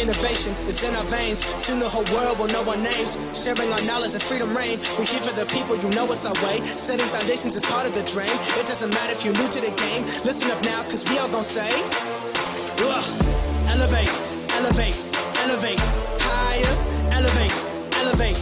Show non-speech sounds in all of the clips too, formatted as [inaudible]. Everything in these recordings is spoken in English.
Innovation is in our veins. Soon the whole world will know our names. Sharing our knowledge and freedom reign. We here for the people, you know it's our way. Setting foundations is part of the dream. It doesn't matter if you're new to the game. Listen up now, cause we all gonna say, Ugh. elevate, elevate, elevate, higher, elevate, elevate,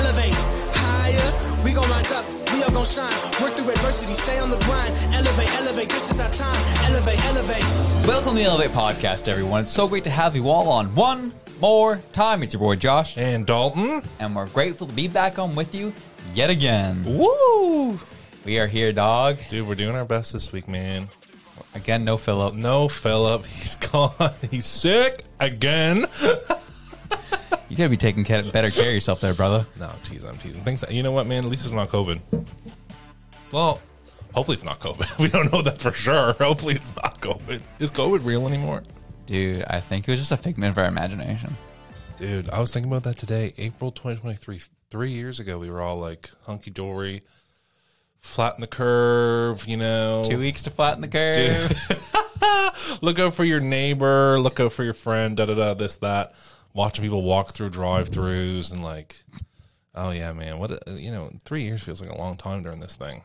elevate, higher. We gon' rise up, we all gon' shine. Work through adversity, stay on the grind. Elevate, elevate, this is our time. Elevate, elevate. Welcome to the Elevate Podcast, everyone. It's so great to have you all on one more time. It's your boy Josh, And Dalton. and we're grateful to be back on with you yet again. Woo! We are here, dog. Dude, we're doing our best this week, man. Again, no Philip. No, Philip. [laughs] He's gone. He's sick again. [laughs] You gotta be taking ca- better care of yourself there, brother. No, I'm teasing. I'm teasing. Thanks. You know what, man? At least it's not COVID. Well, hopefully it's not COVID. [laughs] We don't know that for sure. Hopefully it's not COVID. Is COVID real anymore? Dude, I think it was just a figment of our imagination. Dude, I was thinking about that today. April 2023, three years ago, we were all like hunky dory, flatten the curve, you know. Two weeks to flatten the curve. [laughs] look out for your neighbor, look out for your friend, da da da, this, that. Watching people walk through drive throughs and like, oh yeah, man, what, a- you know, three years feels like a long time during this thing.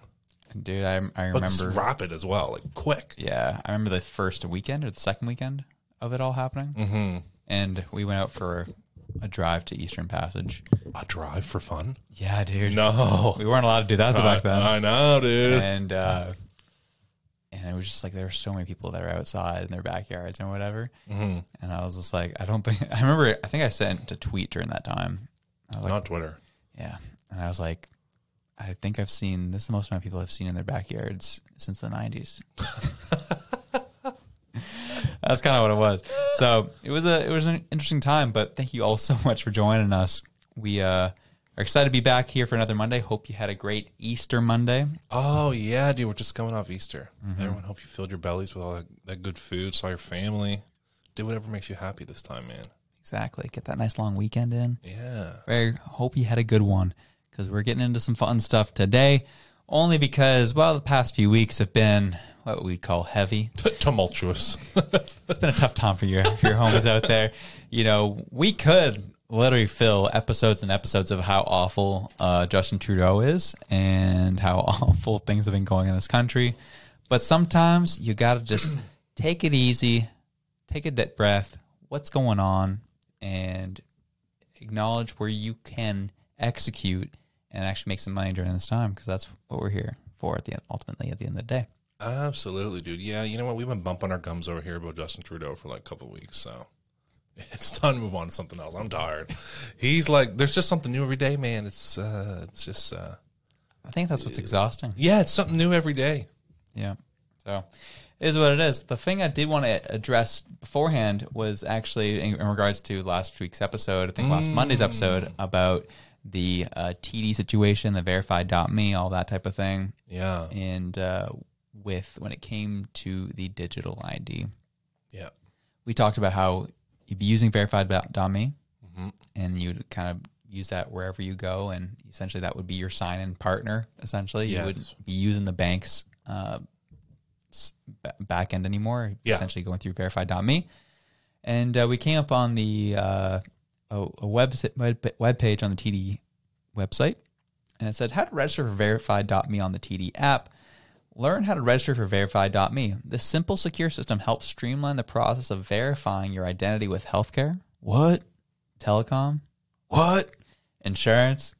Dude, I, I But it's remember. rapid as well, like quick. Yeah, I remember the first weekend or the second weekend of it all happening. Mm-hmm. And we went out for a drive to Eastern Passage. A drive for fun? Yeah, dude. No. We weren't allowed to do that back then. I, I know, dude. and uh, and it was just like there were so many people that are outside in their backyards and whatever. Mm-hmm. And I was just like, I don't think [laughs] I remember. I think I sent a tweet during that time. I was like, Not Twitter. yeah, and I was like, I think I've seen this is the most amount of people I've seen in their backyards since the '90s. [laughs] That's kind of what it was. So it was a it was an interesting time. But thank you all so much for joining us. We uh, are excited to be back here for another Monday. Hope you had a great Easter Monday. Oh yeah, dude. We're just coming off Easter. Mm-hmm. Everyone, hope you filled your bellies with all that, that good food. Saw your family. Did whatever makes you happy this time, man. Exactly. Get that nice long weekend in. Yeah. Very hope you had a good one because we're getting into some fun stuff today. Only because, well, the past few weeks have been what we'd call heavy. [laughs] Tumultuous. It's been a tough time for your for [laughs] your homies out there. You know, we could literally fill episodes and episodes of how awful uh, Justin Trudeau is and how [laughs] awful things have been going in this country. But sometimes you got to just [clears throat] take it easy, take a deep breath. What's going on, and acknowledge where you can execute and actually make some money during this time because that's what we're here for at the ultimately at the end of the day. Absolutely, dude. Yeah, you know what? We've been bumping our gums over here about Justin Trudeau for like a couple weeks, so [laughs] it's time to move on to something else. I'm tired. He's like, there's just something new every day, man. It's uh, it's just uh, I think that's what's exhausting. yeah, it's something new every day. Yeah. So is what it is. The thing I did want to address beforehand was actually in, in regards to last week's episode, I think last Monday's episode about the uh, TD situation, the verified.me, all that type of thing. Yeah, And uh, with when it came to the digital ID, yeah, we talked about how you'd be using verified.me and you'd kind of use that wherever you go. And essentially that would be your sign in partner. Essentially, you wouldn't be using the bank's uh, back end anymore. Yeah. Essentially going through verified.me. And uh, we came up on the uh, a, a web, web web page on the TD website, and it said how to register for verified.me on the TD app. Learn how to register for verified.me. This simple, secure system helps streamline the process of verifying your identity with healthcare. What? Telecom? What? Insurance?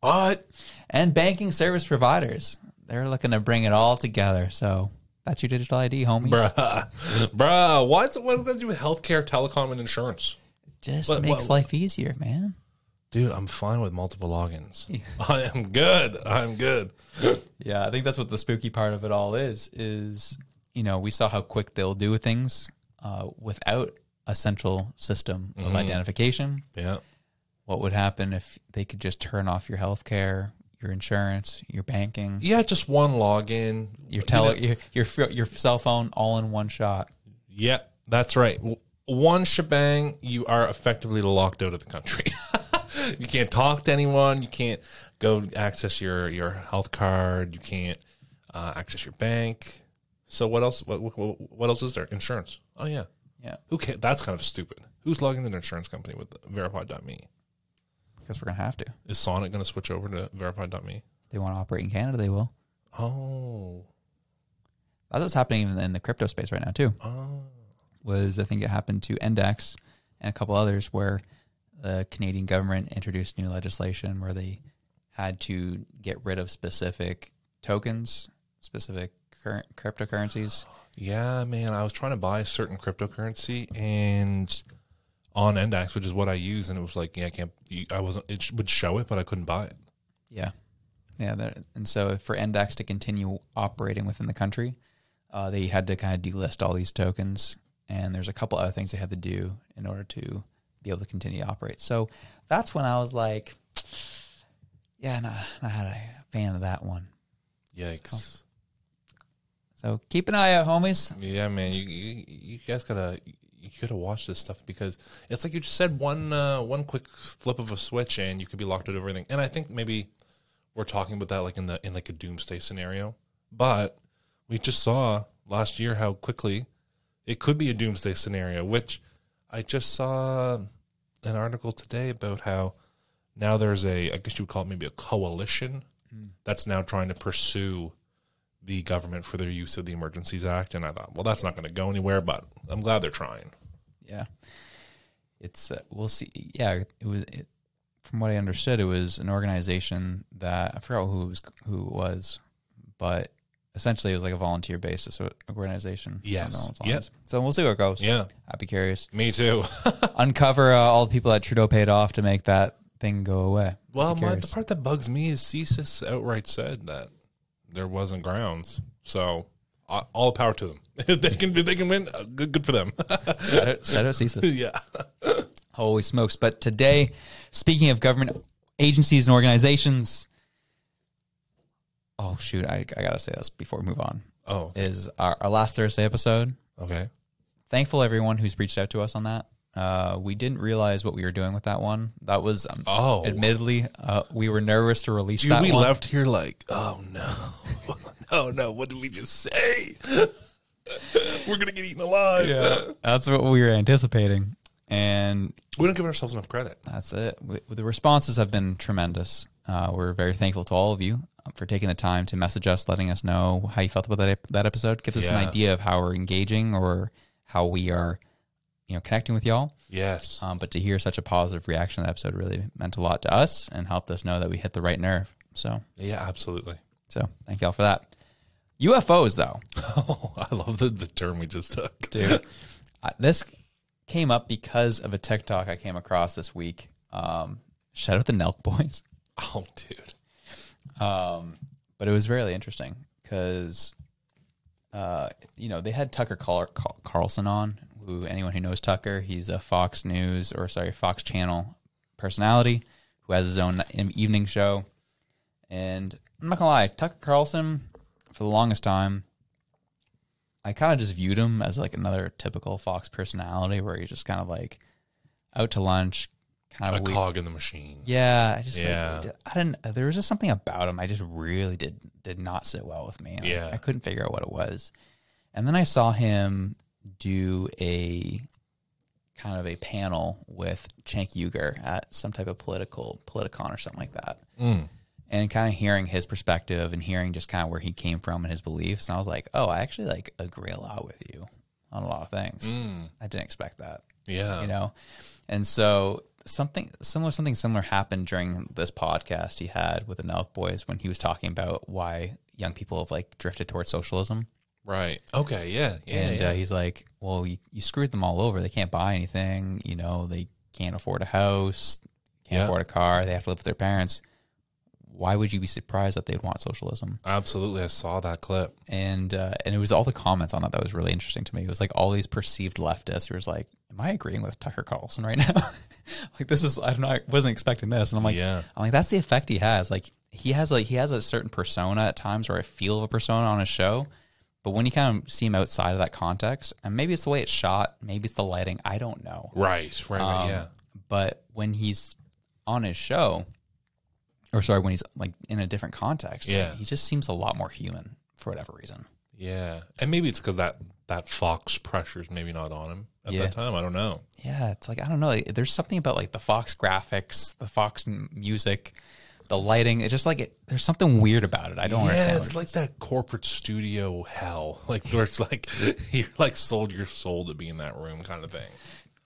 What? And banking service providers. They're looking to bring it all together. So that's your digital ID, homies. bruh, [laughs] bruh. What's what going to do with healthcare, telecom, and insurance? Just What- makes what- life easier, man. Dude, I'm fine with multiple logins. [laughs] I am good. I'm good. [laughs] Yeah, I think that's what the spooky part of it all is. Is you know we saw how quick they'll do things uh, without a central system of identification. Yeah. What would happen if they could just turn off your healthcare, your insurance, your banking, Yeah, just one login. your tele, your, your your cell phone, all in one shot? Yeah, that's right. One shebang, you are effectively locked out of the country. [laughs] you can't talk to anyone. You can't go access your your health card. You can't uh, access your bank. So what else? What, what what else is there? Insurance. Oh yeah, Yeah. Who can That's kind of stupid. Who's logging into an insurance company with verified.me? Because we're gonna have to. Is Sonnet going to switch over to verified.me? They want to operate in Canada, they will. Oh. That's what's happening in the, in the crypto space right now too. Oh. Was I think it happened to NDAX and a couple others where the Canadian government introduced new legislation where they had to get rid of specific tokens, specific current cryptocurrencies. Yeah, man. I was trying to buy a certain cryptocurrency and on NDAX, which is what I use, and it was like, yeah, I can't. I wasn't. It would show it, but I couldn't buy it. Yeah, yeah. that- And so for NDAX to continue operating within the country, uh, they had to kind of delist all these tokens, and there's a couple other things they had to do in order to be able to continue to operate. So that's when I was like, yeah, no, not a fan of that one. Yikes. So keep an eye out, homies. Yeah, man. You, you you guys gotta you gotta watch this stuff because it's like you just said one uh, one quick flip of a switch and you could be locked out of everything. And I think maybe we're talking about that like in the in like a doomsday scenario, but we just saw last year how quickly it could be a doomsday scenario. Which I just saw an article today about how now there's a I guess you would call it maybe a coalition that's now trying to pursue the government for their use of the Emergencies Act. And I thought, well, that's not going to go anywhere, but I'm glad they're trying. Yeah, it's uh, we'll see. Yeah, it was. It, from what I understood, it was an organization that I forgot who it was who it was, but essentially it was like a volunteer basis organization. Yes. Yep. So we'll see where it goes. Yeah, I'd be curious. me too. [laughs] Uncover uh, all the people that Trudeau paid off to make that thing go away. well, my, the part that bugs me is CSIS outright said that there wasn't grounds. So uh, all power to them. [laughs] If they can, if they can win. uh, Good, good for them. [laughs] Shout out, shout out [laughs] CSIS. yeah. Holy smokes. But today, speaking of government agencies and organizations, oh, shoot, I, I got to say this before we move on, Oh, is our, our last Thursday episode. okay. Thankful everyone who's reached out to us on that. Uh, we didn't realize what we were doing with that one. That was, um, Oh. admittedly, uh, we were nervous to release Dude, that we one. left here like, oh no, [laughs] oh no, what did we just say? [laughs] We're gonna get eaten alive. Yeah, that's what we were anticipating. And We don't give ourselves enough credit. That's it. W- The responses have been tremendous. Uh, we're very thankful to all of you um, for taking the time to message us, letting us know how you felt about that that episode. Gives us an idea of how we're engaging or how we are, you know, connecting with y'all. Yes. Um, but to hear such a positive reaction to the episode really meant a lot to us and helped us know that we hit the right nerve. So, Yeah, absolutely. so thank y'all for that. UFOs, though, Oh, [laughs] I love the, the term we just took. [laughs] dude. this came up because of a TikTok I came across this week. Um, shout out the Nelk Boys. [laughs] Oh, dude. Um, but it was really interesting because, uh, you know, they had Tucker Carl- Carlson on. Who anyone who knows Tucker, he's a Fox News or sorry Fox Channel personality who has his own evening show. And I'm not gonna lie, Tucker Carlson, for the longest time, I kind of just viewed him as like another typical Fox personality, where he's just kind of like out to lunch, kind A of weird. cog in the machine. Yeah, I just Yeah. like, I didn't. There was just something about him. I just really did did not sit well with me. I- Yeah. I, couldn't figure out what it was. And then I saw him do a kind of a panel with Cenk Uygur at some type of political politicon or something like that, Mm. and kind of hearing his perspective and hearing just kind of where he came from and his beliefs. And I was like, oh, I actually like agree a lot with you on a lot of things. Mm. I didn't expect that Yeah. you know and so something similar something similar happened during this podcast he had with the Nelk boys when he was talking about why young people have like drifted towards socialism Right. Okay. Yeah. Yeah. and yeah. uh, he's like well you, you screwed them all over they can't buy anything you know they can't afford a house can't Yeah. afford a car they have to live with their parents why would you be surprised that they'd want socialism Absolutely. I saw that clip. and uh, and it was all the comments on it that was really interesting to me. It was like all these perceived leftists who was like, "Am I agreeing with Tucker Carlson right now? [laughs] like this is I'm not wasn't expecting this." And I'm like, Yeah. I'm like that's the effect he has. Like he has like he has a certain persona at times, or a feel of a persona on his show. But when you kind of see him outside of that context, and maybe it's the way it's shot, maybe it's the lighting, I don't know. Right. Right. right Um, yeah. But when he's on his show, or sorry, when he's like in a different context, Yeah. he just seems a lot more human for whatever reason. Yeah. And maybe it's because that that Fox pressure's maybe not on him at Yeah. that time. I don't know. Yeah, it's like I don't know. like, there's something about like the Fox graphics, the Fox music, the lighting. It's just like it, there's something weird about it. I don't Yeah, understand. it's what like that corporate studio hell, [laughs] like where it's like [laughs] you're like sold your soul to be in that room, kind of thing.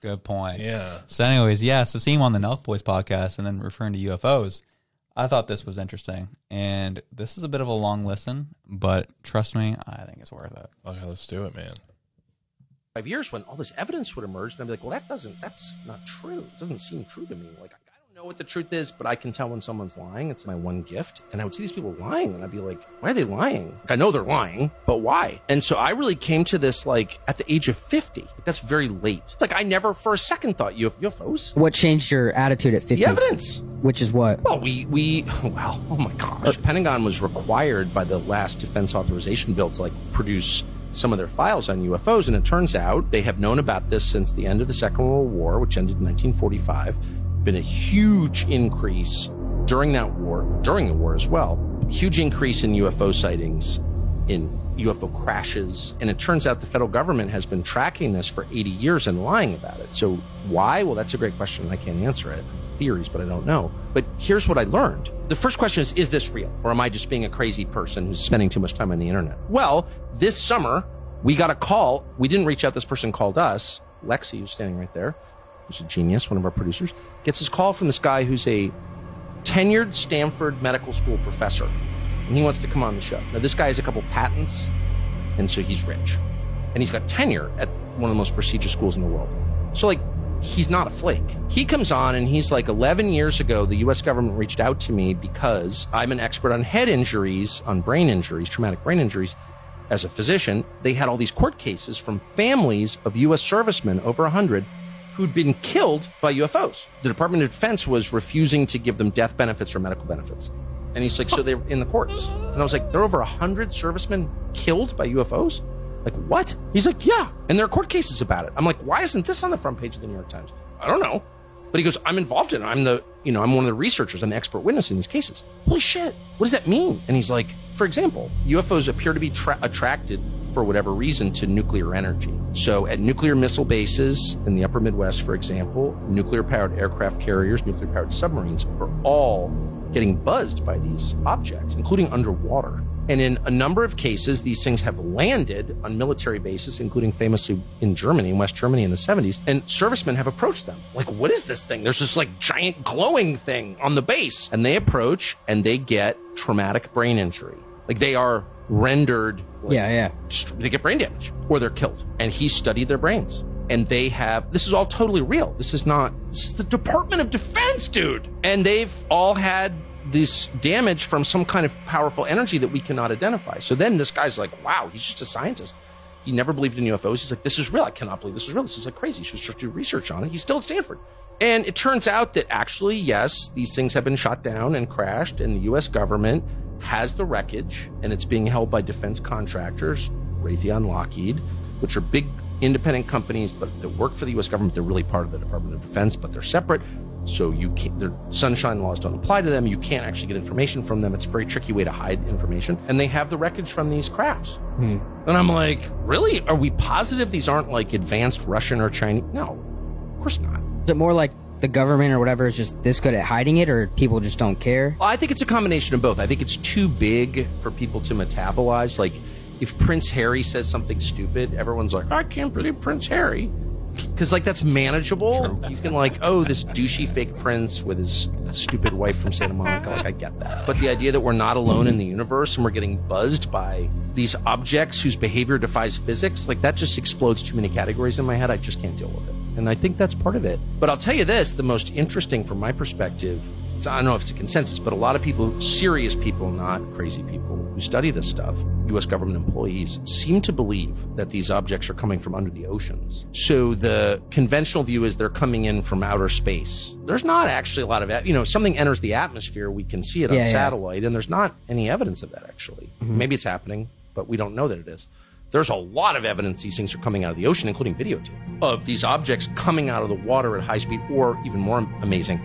Good point. Yeah, So, anyways, yeah. So seeing him on the Nelk Boys podcast and then referring to UFOs, I thought this was interesting. And this is a bit of a long listen, but trust me, I think it's worth it. okay, let's do it, man. five years when all this evidence would emerge, and I'd be like, well, that doesn't, that's not true. It doesn't seem true to me. Like, I don't know what the truth is, but I can tell when someone's lying. It's my one gift. And I would see these people lying, and I'd be like, why are they lying? Like, I know they're lying, but why? And so I really came to this, like, at the age of 50. Like, that's very late. Like, I never for a second thought you have UFOs. What changed your attitude at 50? The evidence. Which is what? Well, we, we, [laughs] well, oh my gosh. The Pentagon was required by the last defense authorization bill to like produce some of their files on UFOs. And it turns out they have known about this since the end of the Second World War, which ended in 1945. Been a huge increase during that war, during the war as well. Huge increase in UFO sightings, in UFO crashes. And it turns out the federal government has been tracking this for 80 years and lying about it. So why? Well, that's a great question. I can't answer it. Theories, but I don't know. But here's what I learned. The first question is, is this real? Or am I just being a crazy person who's spending too much time on the internet? Well, this summer, we got a call. We didn't reach out. This person called us. Lexi, who's standing right there, who's a genius, one of our producers, gets his call from this guy who's a tenured Stanford medical school professor. And he wants to come on the show. Now, this guy has a couple patents, and so he's rich. And he's got tenure at one of the most prestigious schools in the world. So, like, he's not a flake. He comes on and he's like, 11 years ago, the US government reached out to me because I'm an expert on head injuries, on brain injuries, traumatic brain injuries. As a physician, they had all these court cases from families of US servicemen, over 100, who'd been killed by UFOs. The Department of Defense was refusing to give them death benefits or medical benefits. And he's like, so they're in the courts. And I was like, there are over 100 servicemen killed by UFOs? Like, what? He's like, yeah. And there are court cases about it. I'm like, why isn't this on the front page of the New York Times? I don't know. But he goes, I'm involved in it. I'm the, you know, I'm one of the researchers. I'm the expert witness in these cases. Holy shit. What does that mean? And he's like, for example, UFOs appear to be tra- attracted for whatever reason to nuclear energy. So at nuclear missile bases in the upper Midwest, for example, nuclear powered aircraft carriers, nuclear powered submarines are all getting buzzed by these objects, including underwater. And in a number of cases, these things have landed on military bases, including famously in Germany, in West Germany in the 70s. And servicemen have approached them. Like, what is this thing? There's this like giant glowing thing on the base. And they approach and they get traumatic brain injury. Like they are rendered. Like, Yeah, yeah. they get brain damage or they're killed. And he studied their brains. And they have, this is all totally real. This is not, this is the Department of Defense, dude. And they've all had this damage from some kind of powerful energy that we cannot identify. So then this guy's like, wow, he's just a scientist. He never believed in UFOs. He's like, this is real. I cannot believe this is real. This is like crazy. You should do research on it. He's still at Stanford. And it turns out that actually, yes, these things have been shot down and crashed, and the US government has the wreckage, and it's being held by defense contractors, Raytheon, Lockheed, which are big independent companies, but that work for the US government. They're really part of the Department of Defense, but they're separate. So you can't, their sunshine laws don't apply to them. You can't actually get information from them. It's a very tricky way to hide information. And they have the wreckage from these crafts. Hmm. And I'm like, really? Are we positive these aren't like advanced Russian or Chinese? No, of course not. Is it more like the government or whatever is just this good at hiding it, or people just don't care? Well, I think it's a combination of both. I think it's too big for people to metabolize. Like, if Prince Harry says something stupid, everyone's like, I can't believe Prince Harry. Because, like, that's manageable. You can, like, oh, this douchey fake prince with his stupid wife from Santa Monica. Like, I get that. But the idea that we're not alone in the universe and we're getting buzzed by these objects whose behavior defies physics, like, that just explodes too many categories in my head. I just can't deal with it. And I think that's part of it. But I'll tell you this the most interesting from my perspective, it's, I don't know if it's a consensus, but a lot of people, serious people, not crazy people who study this stuff, U.S. government employees, seem to believe that these objects are coming from under the oceans. So the conventional view is they're coming in from outer space. There's not actually a lot of, you know, something enters the atmosphere, we can see it on Yeah, yeah. satellite, and there's not any evidence of that actually. Mm-hmm. Maybe it's happening, but we don't know that it is. There's a lot of evidence these things are coming out of the ocean, including videotape of these objects coming out of the water at high speed, or even more amazing,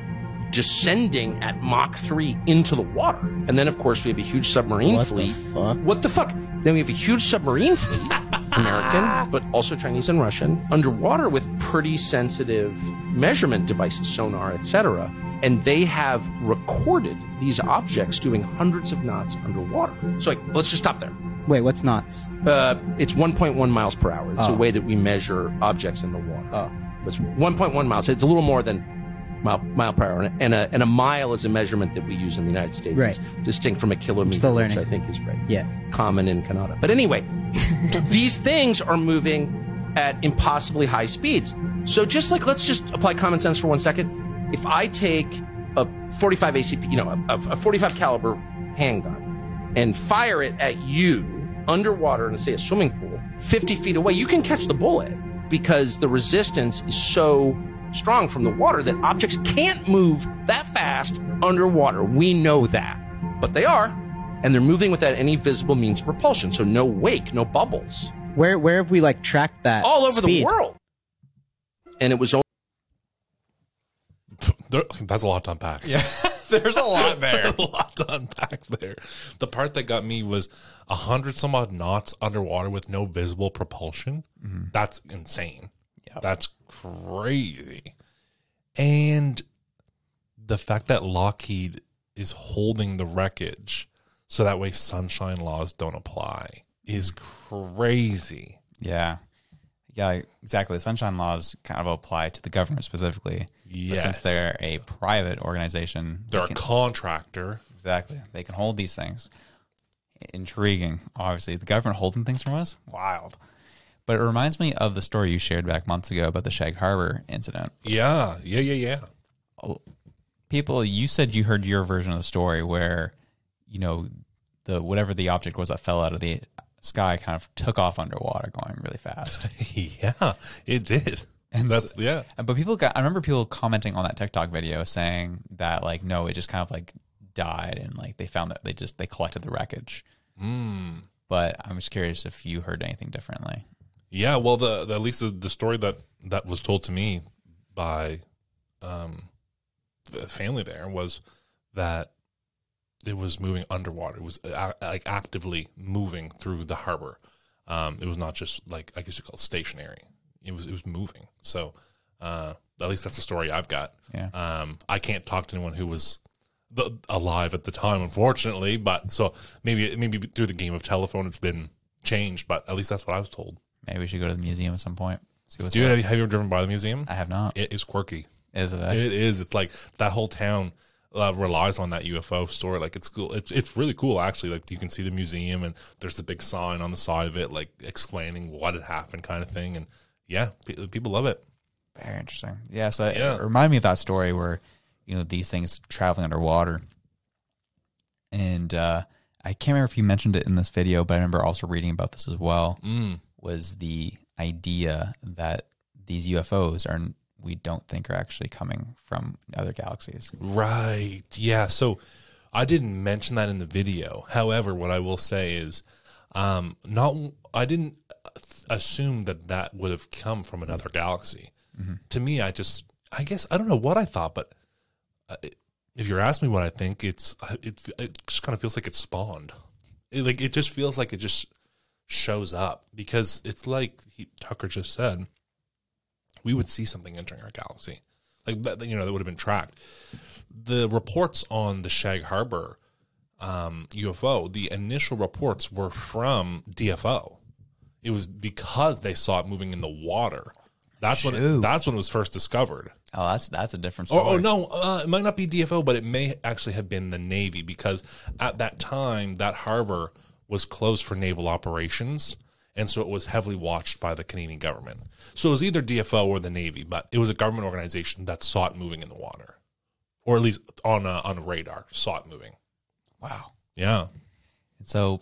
descending at Mach 3 into the water. And then, of course, we have a huge submarine What the fleet. fuck? What the fuck? Then we have a huge submarine fleet [laughs] American, but also Chinese and Russian, underwater with pretty sensitive measurement devices, sonar, etc. And they have recorded these objects doing hundreds of knots underwater. So, like, let's just stop there. Wait, what's knots? Uh, it's 1.1 miles per hour. It's Oh. a way that we measure objects in the water. Oh. It's 1.1 miles. It's a little more than mile, mile per hour. And a, and a mile is a measurement that we use in the United States. Right. It's distinct from a kilometer, which. I think is right. Yeah. Common in Canada. But anyway, [laughs] these things are moving at impossibly high speeds. So just like, let's just apply common sense for one second. If I take a 45 ACP, you know, a, a 45 caliber handgun and fire it at you underwater in, say, a swimming pool, 50 feet away, you can catch the bullet because the resistance is so strong from the water that objects can't move that fast underwater. We know that. But they are, and they're moving without any visible means of propulsion. So no wake, no bubbles. Where where have we like tracked that? All over the world. And it was that's a lot to unpack. Yeah, [laughs] there's a lot there. [laughs] a lot to unpack there. The part that got me was a hundred some odd knots underwater with no visible propulsion. Mm-hmm. That's insane. Yep. That's crazy. And the fact that Lockheed is holding the wreckage so that way sunshine laws don't apply is mm-hmm. crazy. Yeah. Yeah, exactly. The sunshine laws kind of apply to the government specifically. But since they're a private organization, they They're a contractor. exactly. They can hold these things. Intriguing. Obviously, the government holding things from us, wild. But it reminds me of the story you shared back months ago about the Shag Harbour incident. Yeah, yeah, yeah, yeah. Oh, people, you said you heard your version of the story where, you know, the whatever the object was that fell out of the sky kind of took off underwater, going really fast. [laughs] yeah, it did. And That's yeah. But people got, I remember people commenting on that TikTok video saying that, like, no, it just kind of like died and like they found that they just, they collected the wreckage. Mm. But I'm just curious if you heard anything differently. Yeah, well, the, the at least the, the story that that was told to me by um, the family there was that it was moving underwater. It was uh, like actively moving through the harbor. Um, it was not just like I guess you call it stationary. It was it was moving. So uh, at least that's the story I've got. Yeah. Um, I can't talk to anyone who was the, alive at the time, unfortunately. But so maybe maybe through the game of telephone, it's been changed. But at least that's what I was told. Maybe we should go to the museum at some point. See what's Dude, up. have you, have you ever driven by the museum? I have not. It is quirky. Is it? It is. It's like that whole town uh, relies on that UFO story. Like it's cool. It's it's really cool actually. Like you can see the museum and there's a big sign on the side of it, like explaining what had happened, kind of thing. And yeah, pe- people love it. Very interesting. Yeah. So Yeah. it reminded me of that story where, you know, these things traveling underwater. And uh, I can't remember if you mentioned it in this video, but I remember also reading about this as well. Mm. Was the idea that these UFOs are we don't think are actually coming from other galaxies. Right. Yeah. So I didn't mention that in the video. However, what I will say is, um, not I didn't assume that that would have come from another galaxy. To me, I just, I guess, I don't know what I thought, but uh, if you're asking me what I think, it's, it's, it just kind of feels like it spawned. It, like it just feels like it just shows up because it's like he, Tucker just said, we would see something entering our galaxy, like that. You know, that would have been tracked the reports on the Shag Harbour um, UFO, the initial reports were from DFO. It was because they saw it moving in the water. That's when it, that's when it was first discovered. Oh, that's that's a different Or, story. oh no, uh, it might not be DFO, but it may actually have been the Navy because at that time that harbor was closed for naval operations, and so it was heavily watched by the Canadian government. So it was either DFO or the Navy, but it was a government organization that saw it moving in the water, or at least on a, on a radar saw it moving. Wow. Yeah, And So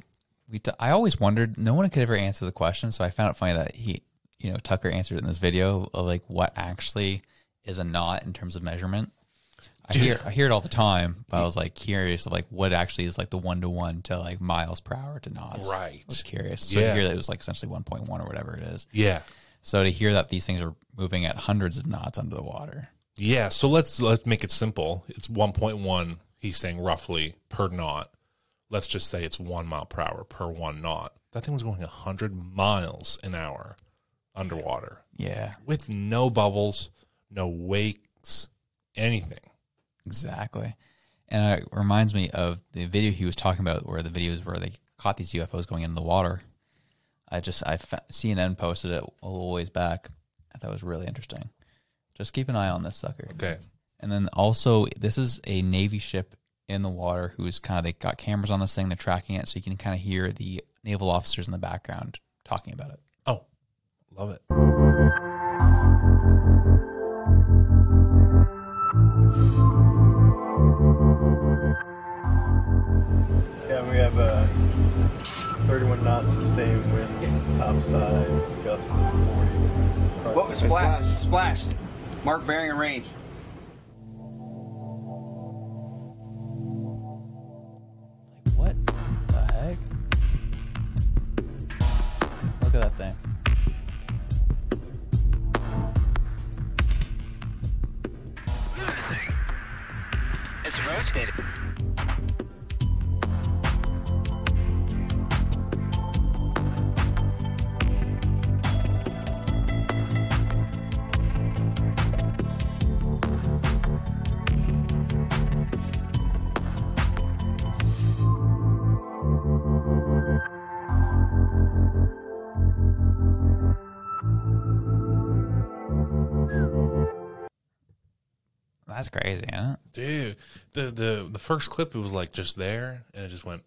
we, t- I always wondered. No one could ever answer the question, so I found it funny that he, you know, Tucker answered it in this video of like what actually is a knot in terms of measurement. I hear I hear it all the time, but I was like curious of like what actually is like the one to one to like miles per hour to knots. Right. I was curious. So Yeah. to hear that it was like essentially one point one or whatever it is. yeah, So to hear that these things are moving at hundreds of knots under the water. yeah. So let's let's make it simple. It's one point one. He's saying roughly per knot. let's just say it's one mile per hour per one knot. That thing was going 100 miles an hour underwater Yeah, with no bubbles, no wakes, anything. Exactly. And it reminds me of the video he was talking about, where the videos where they caught these UFOs going into the water. I just I fa- CNN posted it a little ways back. I thought it was really interesting. Just keep an eye on this sucker. Okay. And then also, this is a Navy ship in the water who's kind of, they got cameras on this thing, they're tracking it, so you can kind of hear the naval officers in the background talking about it. Oh, love it. 31 knots sustained wind, topside, gust of 40. What was splashed? Splashed. Mark bearing and range. Like, what the heck? Look at that thing. The, the, the first clip, it was like just there and it just went,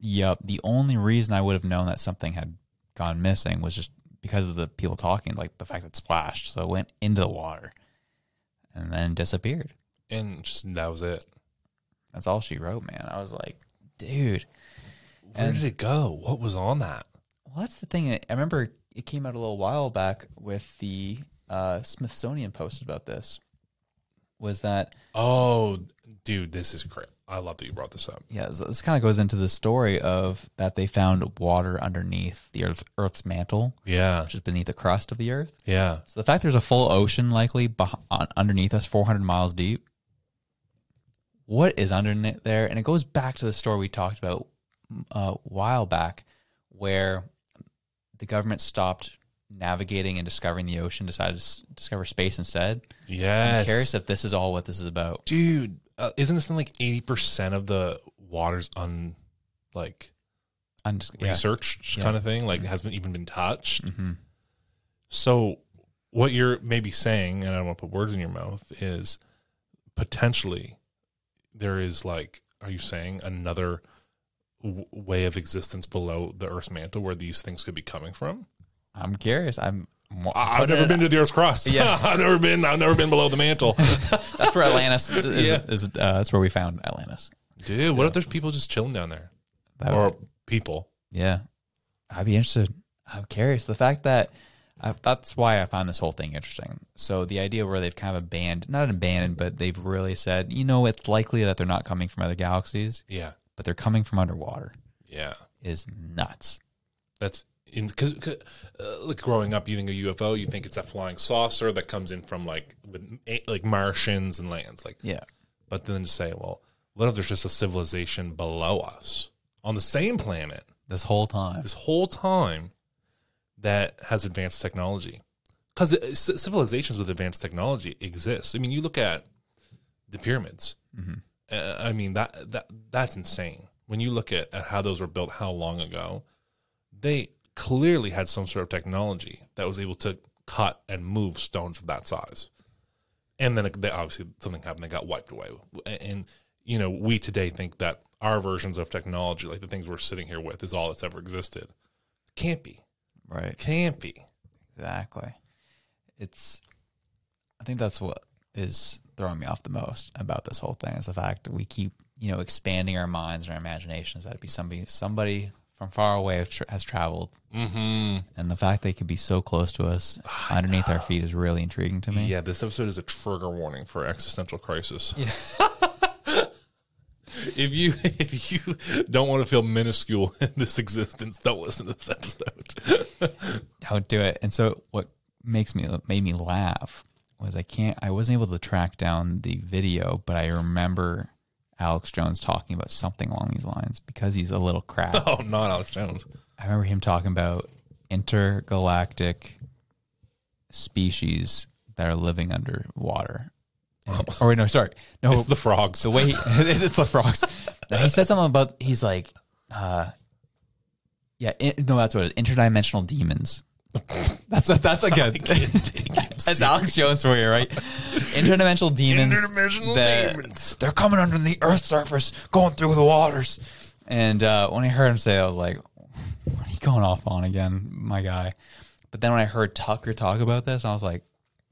Yep. The only reason I would have known that something had gone missing was just because of the people talking, like the fact it splashed. So it went into the water and then disappeared. and just that was it. That's all she wrote, man. I was like, dude. Where And- did it go? What was on that? Well, that's the thing. I remember it came out a little while back with the uh, Smithsonian posted about this. Was that Oh, dude, this is great. I love that you brought this up. yeah? This, this kind of goes into the story of that they found water underneath the Earth, Earth's mantle, Yeah. which is beneath the crust of the Earth. Yeah. So the fact there's a full ocean likely underneath us, 400 miles deep. What is underneath there? And it goes back to the story we talked about uh, a while back, where the government stopped navigating and discovering the ocean, decided to s- discover space instead. I'm Yes. curious if this is all what this is about. Dude, uh, isn't this something like 80% of the water's un, like, I'm just yeah. researched Yeah. kind of thing? Like, hasn't even been touched? Mhm. So, what you're maybe saying, and I don't want to put words in your mouth, is potentially there is like, are you saying another w- way of existence below the Earth's mantle where these things could be coming from? I'm curious. I'm. I've never been to the Earth's crust. Yeah. [laughs] I've never been. I've never been below the mantle. [laughs] That's where Atlantis is. Yeah. is uh, that's where we found Atlantis. Dude, what if there's people just chilling down there, That or would- people? Yeah, I'd be interested. I'm curious. The fact that I, that's why I find this whole thing interesting. So the idea where they've kind of abandoned, not abandoned, but they've really said, you know, it's likely that they're not coming from other galaxies, Yeah, but they're coming from underwater yeah. is nuts. That's in because uh, like growing up, you think a UFO, you think it's a flying saucer that comes in from like with like Martians and lands, like. Yeah. But then to say, well, what if there's just a civilization below us on the same planet This whole time. this whole time that has advanced technology? Because civilizations with advanced technology exist. I mean, you look at the pyramids. Uh, I mean that that that's insane. When you look at, at how those were built, how long ago, they clearly had some sort of technology that was able to cut and move stones of that size. And then they obviously something happened; they got wiped away. And you know, we today think that our versions of technology, like the things we're sitting here with, is all that's ever existed. Can't be. Right. Can't be. Exactly. It's, I think that's what is throwing me off the most about this whole thing is the fact that we keep, you know, expanding our minds and our imaginations. That it be somebody, somebody from far away has, tra- has traveled, Mm-hmm. and the fact they could be so close to us, [sighs] underneath our feet, is really intriguing to me. Yeah, this episode is a trigger warning for existential crisis. [laughs] if you if you don't want to feel minuscule [laughs] in this existence, don't listen to this episode. [laughs] Don't do it. And so, what makes me made me laugh was I can't, I wasn't able to track down the video, but I remember Alex Jones talking about something along these lines because he's a little crap. [laughs] Oh, not Alex Jones. I remember him talking about intergalactic species that are living underwater. And- [laughs] or wait, no, sorry, no, It's the frogs. the way he, [laughs] it's the frogs. He said something about he's like, uh, yeah, in, no, that's what it is. Interdimensional demons. That's a, that's a that's Alex Jones for you, right? [laughs] Interdimensional demons. Interdimensional that- demons. They're coming under the Earth's surface, going through the waters. And uh, when I heard him say, it, I was like, "What are you going off on again, my guy?" But then when I heard Tucker talk about this, I was like,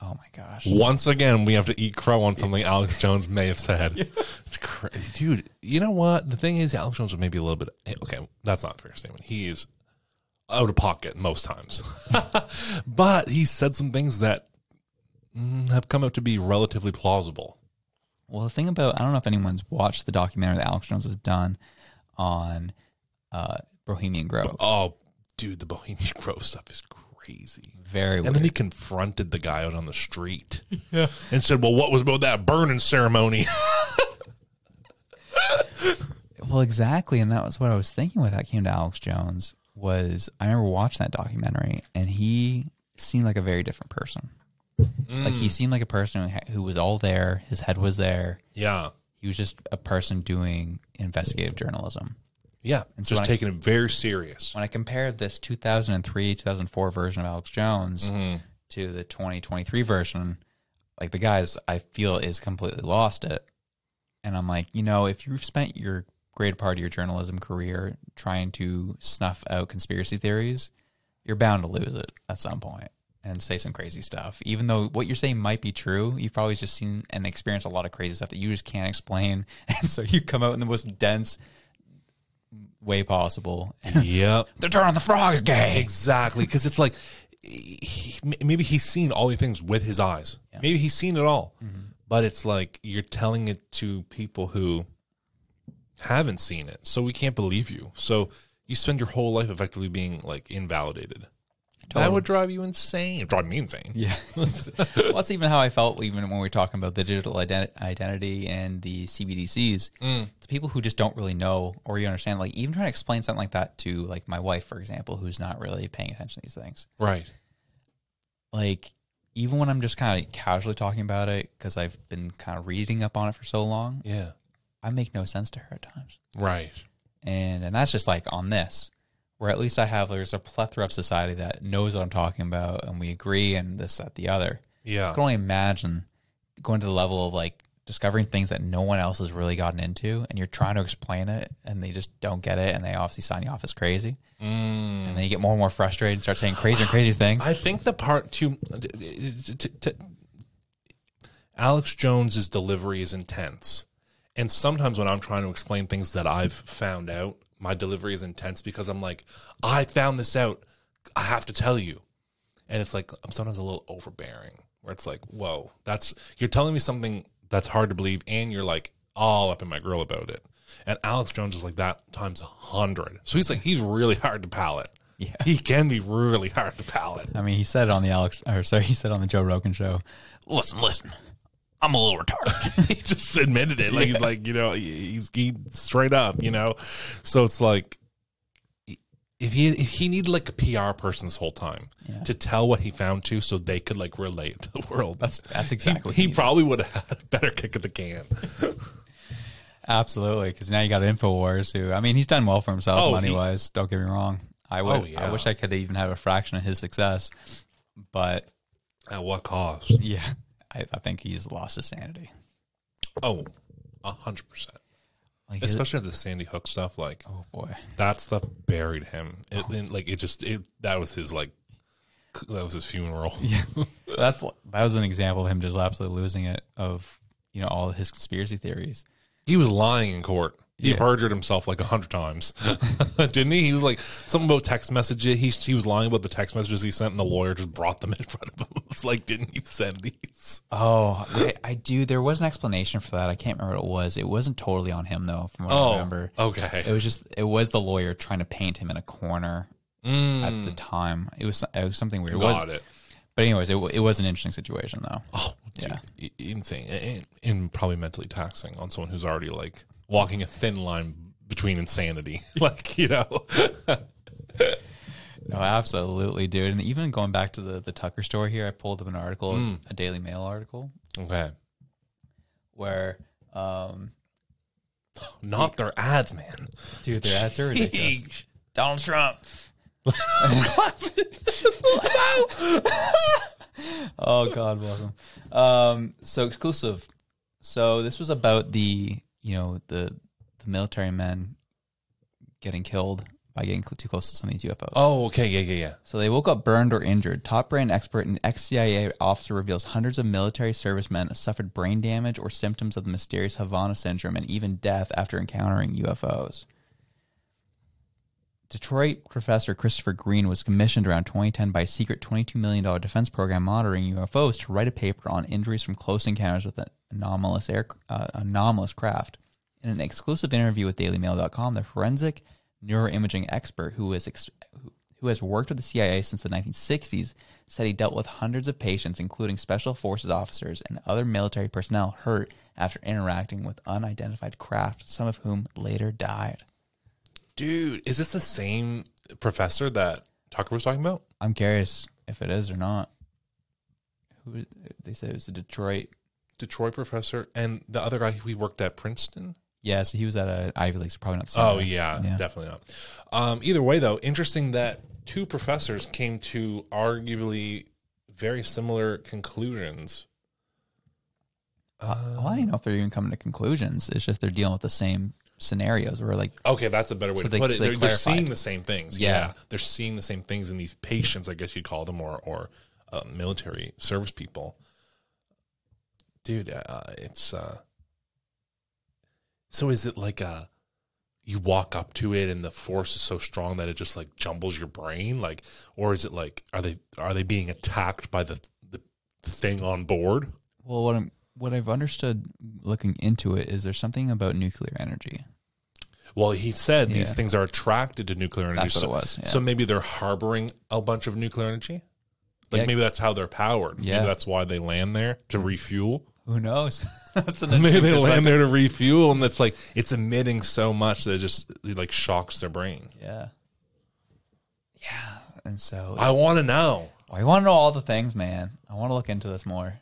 "Oh my gosh!" Once again, we have to eat crow on something Alex Jones may have said. [laughs] It's crazy, dude. You know what? The thing is, Alex Jones was maybe a little bit. Okay, that's not a fair statement. He is out of pocket most times, [laughs] but he said some things that have come out to be relatively plausible. Well, the thing about I don't know if anyone's watched the documentary that Alex Jones has done on uh, Bohemian Grove. Oh, dude, the Bohemian [laughs] Grove stuff is crazy. Very And weird. then he confronted the guy out on the street [laughs] and said, "Well, what was about that burning ceremony?" [laughs] well, exactly, and that was what I was thinking when that came to Alex Jones. Was I remember watching that documentary, and he seemed like a very different person. Like he mm. seemed like a person who, who was all there. His head was there. yeah, He was just a person doing investigative journalism. yeah, And so just when I- taking it very serious. when I compared this 2003, 2004 version of Alex Jones mm-hmm. to the 2023 version, like the guys I feel is completely lost it. And I'm like, you know, if you've spent your great part of your journalism career trying to snuff out conspiracy theories, you're bound to lose it at some point and say some crazy stuff. Even though what you're saying might be true, you've probably just seen and experienced a lot of crazy stuff that you just can't explain. [laughs] And so you come out in the most dense way possible. And yep. [laughs] they're turning the frogs gay. Exactly, because it's like he, maybe he's seen all these things with his eyes. Maybe he's seen it all, mm-hmm. but it's like you're telling it to people who haven't seen it, so we can't believe you. So you spend your whole life effectively being like invalidated. That would drive you insane. Drive me insane. Yeah. [laughs] well, that's even how I felt even when we were talking about the digital ident- identity and the CBDCs. Mm. The people who just don't really know or you understand. Like even trying to explain something like that to like my wife, for example, who's not really paying attention to these things. Right. Like even when I'm just kind of casually talking about it because I've been kind of reading up on it for so long, Yeah. I make no sense to her at times. Right. and and that's just like on this where at least i have there's a plethora of society that knows what i'm talking about and we agree and this that the other Yeah. i can only imagine going to the level of like discovering things that no one else has really gotten into and you're trying to explain it and they just don't get it and they obviously sign you off as crazy mm. and then you get more and more frustrated and start saying crazy and crazier things I think the part too. t- t- t- Alex Jones's delivery is intense, and sometimes when I'm trying to explain things that I've found out, my delivery is intense because I'm like, I found this out. I have to tell you, and it's like I'm sometimes a little overbearing, where it's like, whoa, that's you're telling me something that's hard to believe, and you're like all up in my grill about it. And Alex Jones is like that times a hundred. So he's like he's really hard to palate. Yeah. He can be really hard to palate. i mean he said it on the alex or sorry he said on the joe rogan show listen listen i'm a little retarded [laughs] he just admitted it. Like he's like, you know, he's he straight up, you know. So it's like if he if he needed like a PR person this whole time to tell what he found to so they could like relate to the world. that's that's exactly what he probably would have had a better kick at the can. [laughs] Absolutely, because now you got Infowars, who I mean, he's done well for himself Oh, money he- wise. Don't get me wrong. I would. Oh, yeah. I wish I could even have a fraction of his success, but At what cost? yeah, I, I think he's lost his sanity. Oh, a hundred percent. Like, his- Especially the Sandy Hook stuff, like oh boy, that stuff buried him. It, and, like it just it that was his like that was his funeral. [laughs] yeah, that's that was an example of him just absolutely losing it. Of you know all his conspiracy theories. He was lying in court. He Yeah. perjured himself like a hundred times, [laughs] didn't he? He was like something about text messages. He he was lying about the text messages he sent, and the lawyer just brought them in [laughs] front of him. It's like, didn't you send these? Oh, I, I do. There was an explanation for that. I can't remember what it was. It wasn't totally on him though, from what I remember. okay. It was just it was the lawyer trying to paint him in a corner at the time. It was it was something weird. It Mm. Got it. But anyways, it, it was an interesting situation though. Oh, dude, Yeah. insane, and, and probably mentally taxing on someone who's already like walking a thin line between insanity. [laughs] like you know, No, absolutely, dude. And even going back to the the Tucker story here, I pulled up an article, Hmm. a Daily Mail article, okay, where, um, not their ads, man. dude, their ads are ridiculous. [laughs] Donald Trump. [laughs] oh God, welcome. Um, so exclusive. So this was about the you know the the military men getting killed by getting cl- too close to some of these UFOs. Oh, okay, yeah, yeah, yeah. So they woke up burned or injured. Top brand expert and ex CIA officer reveals hundreds of military servicemen suffered brain damage or symptoms of the mysterious Havana syndrome and even death after encountering UFOs. Detroit professor Christopher Green was commissioned around 2010 by a secret $22 million defense program monitoring UFOs to write a paper on injuries from close encounters with anomalous air, uh, anomalous craft. In an exclusive interview with DailyMail.com, the forensic neuroimaging expert who is ex- who- has worked with the CIA since the 1960s said he dealt with hundreds of patients, including special forces officers and other military personnel, hurt after interacting with unidentified craft, some of whom later died. Dude, is this the same professor that Tucker was talking about? I'm curious if it is or not. Who they said it was a Detroit. Detroit professor and the other guy who worked at Princeton. Yeah, so he was at a Ivy League, so probably not. the same Oh guy. yeah, definitely not. Um, either way, though, interesting that two professors came to arguably very similar conclusions. well, I don't know if they're even coming to conclusions. It's just they're dealing with the same scenarios. Where like, Okay, that's a better way So to they- put it. so they They're, they're seeing the same things. Yeah. Yeah. they're seeing the same things in these patients, I guess you'd call them, or or uh, military service people. Dude, uh, it's uh, so is it like a you walk up to it and the force is so strong that it just like jumbles your brain, like, or is it like are they are they being attacked by the the thing on board? well, what I'm what I've understood looking into it is there's something about nuclear energy. Well, he said these things are attracted to nuclear energy. That's what so, it was, yeah. so maybe they're harboring a bunch of nuclear energy. Like Yeah. maybe that's how they're powered. Yeah. Maybe that's why they land there to refuel. Who knows? [laughs] That's an Maybe they land there to refuel, and it's like it's emitting so much that it just it like shocks their brain. Yeah, yeah, and so I want to know. I want to know all the things, man. I want to look into this more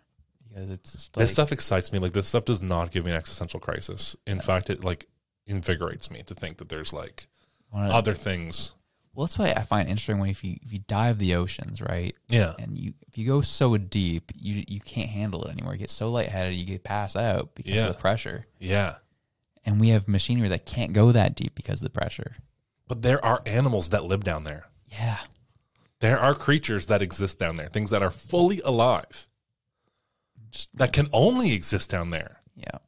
because it's just like, this stuff excites me. Like this stuff does not give me an existential crisis. In fact, it like invigorates me to think that there's like other things. Well, that's why I find interesting when if you if you dive the oceans, right? Yeah. And you if you go so deep, you you can't handle it anymore. You get so lightheaded, you get pass out because Yeah. of the pressure. Yeah. And we have machinery that can't go that deep because of the pressure. But there are animals that live down there. Yeah. There are creatures that exist down there, things that are fully alive, that can only exist down there. Yeah.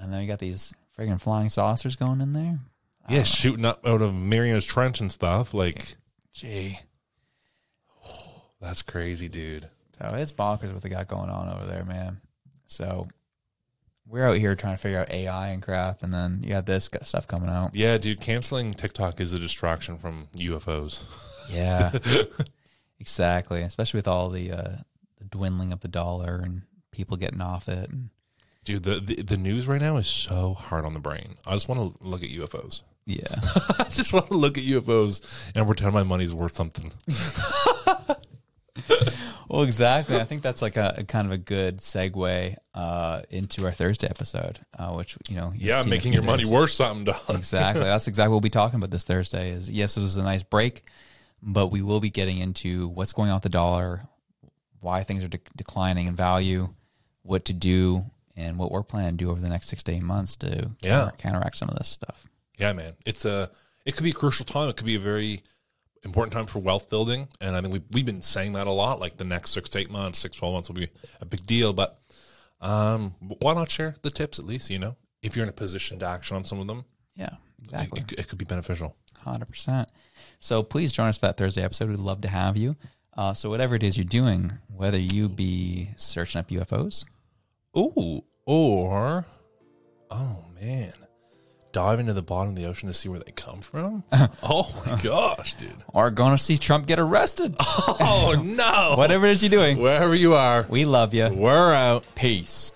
And then you got these friggin' flying saucers going in there. Yeah, shooting up out of Marianas Trench and stuff. Like, Gee. [sighs] that's crazy, dude. So it's bonkers what they got going on over there, man. So we're out here trying to figure out AI and crap, and then you got this got stuff coming out. Yeah, dude, canceling TikTok is a distraction from UFOs. Yeah, [laughs] exactly. Especially with all the uh, the dwindling of the dollar and people getting off it. And Dude, the, the the news right now is so hard on the brain. I just want to look at UFOs. Yeah, [laughs] I just want to look at UFOs and pretend my money's worth something. [laughs] well, exactly. I think that's like a, a kind of a good segue uh, into our Thursday episode, uh, which you know, Yeah, see in a making your money worth something, dog. exactly. That's exactly what we'll be talking about this Thursday. Is yes, it was a nice break, but we will be getting into what's going on with the dollar, why things are de- declining in value, what to do, and what we're planning to do over the next six to eight months to Yeah. counter- counteract some of this stuff. Yeah, man. It's a it could be a crucial time. It could be a very important time for wealth building. And I think we've, we've been saying that a lot. Like the next six to eight months, six, 12 months will be a big deal. But um, why not share the tips at least, you know? If you're in a position to action on some of them, Yeah, it, exactly. it, it could be beneficial. Hundred percent. So please join us for that Thursday episode. We'd love to have you. Uh, so whatever it is you're doing, whether you be searching up UFOs, Ooh, or, oh man, dive into the bottom of the ocean to see where they come from? [laughs] oh my gosh, dude. or going to see Trump get arrested, [laughs] Oh no. whatever it is you're doing, Wherever you are, we love you. we're out. Peace.